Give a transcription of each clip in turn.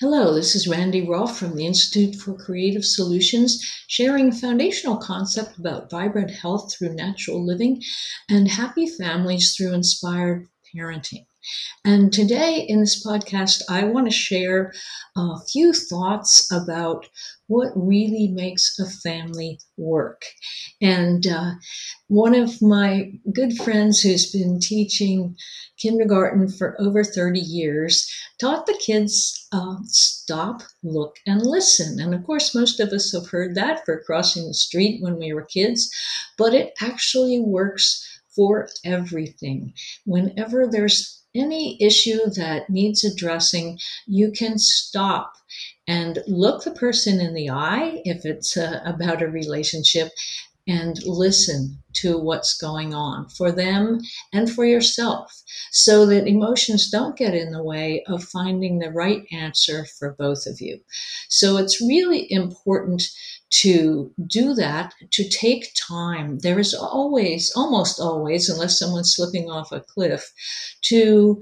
Hello, this is Randy Rolfe from the Institute for Creative Solutions, sharing a foundational concept about vibrant health through natural living and happy families through inspired parenting. And today in this podcast, I want to share a few thoughts about what really makes a family work. And uh, one of my good friends who's been teaching kindergarten for over 30 years taught the kids uh, stop, look, and listen. And of course, most of us have heard that for crossing the street when we were kids, but it actually works for everything. Whenever there's any issue that needs addressing, you can stop and look the person in the eye if it's uh, about a relationship and listen to what's going on for them and for yourself so that emotions don't get in the way of finding the right answer for both of you. So it's really important to do that, to take time. There is always, almost always, unless someone's slipping off a cliff, to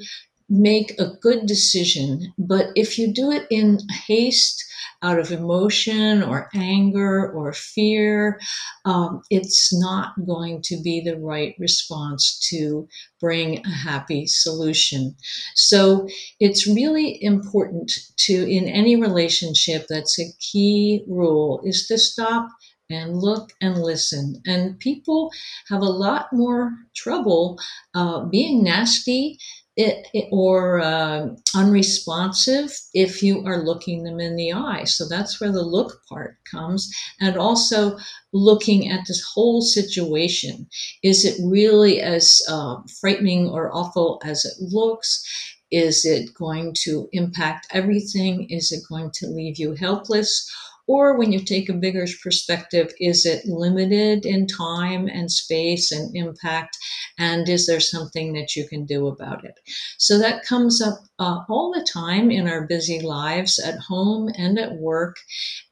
make a good decision. But if you do it in haste, out of emotion or anger or fear, um, it's not going to be the right response to bring a happy solution. So it's really important to, in any relationship, that's a key rule, is to stop and look and listen. And people have a lot more trouble uh, being nasty it, or uh, unresponsive if you are looking them in the eye. So that's where the look part comes. And also looking at this whole situation. Is it really as uh, frightening or awful as it looks? Is it going to impact everything? Is it going to leave you helpless? Or when you take a bigger perspective, is it limited in time and space and impact? And is there something that you can do about it? So that comes up uh, all the time in our busy lives at home and at work,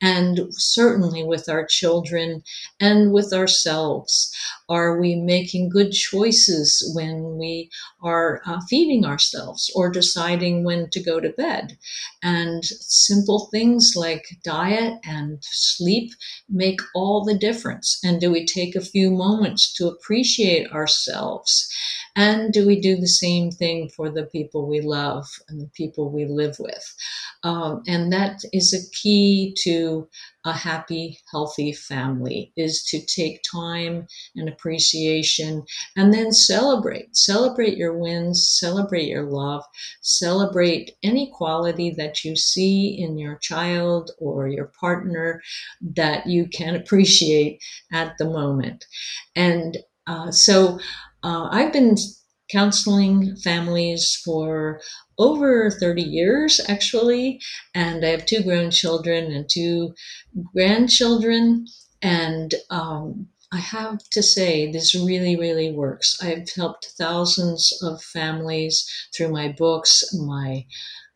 and certainly with our children and with ourselves. Are we making good choices when we are uh, feeding ourselves or deciding when to go to bed? And simple things like diet and sleep make all the difference. And do we take a few moments to appreciate ourselves? And do we do the same thing for the people we love and the people we live with? Um, and that is a key to a happy, healthy family is to take time and appreciation and then celebrate. Celebrate your wins, celebrate your love, celebrate any quality that you see in your child or your partner that you can appreciate at the moment. And uh, so uh, I've been counseling families for over 30 years, actually. And I have two grown children and two grandchildren. And um, I have to say, this really, really works. I've helped thousands of families through my books, my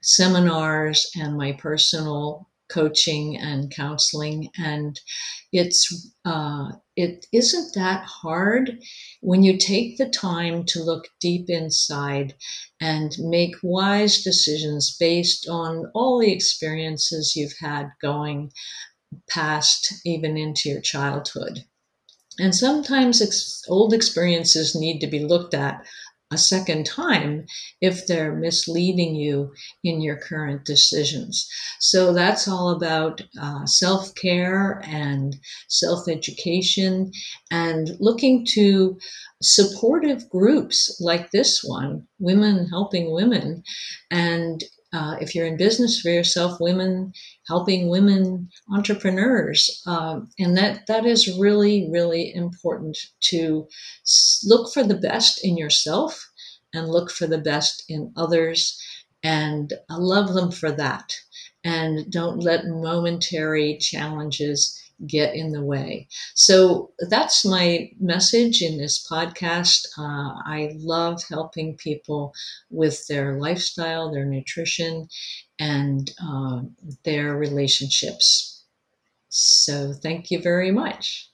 seminars, and my personal coaching and counseling. And it's uh, it isn't that hard when you take the time to look deep inside and make wise decisions based on all the experiences you've had going past even into your childhood. And sometimes ex- old experiences need to be looked at a second time if they're misleading you in your current decisions. So that's all about uh, self care and self education and looking to supportive groups like this one, Women Helping Women, and uh, if you're in business for yourself, women helping women entrepreneurs, um, and that that is really really important to look for the best in yourself and look for the best in others, and love them for that, and don't let momentary challenges get in the way. So that's my message in this podcast. Uh, I love helping people with their lifestyle, their nutrition, and uh, their relationships. So thank you very much.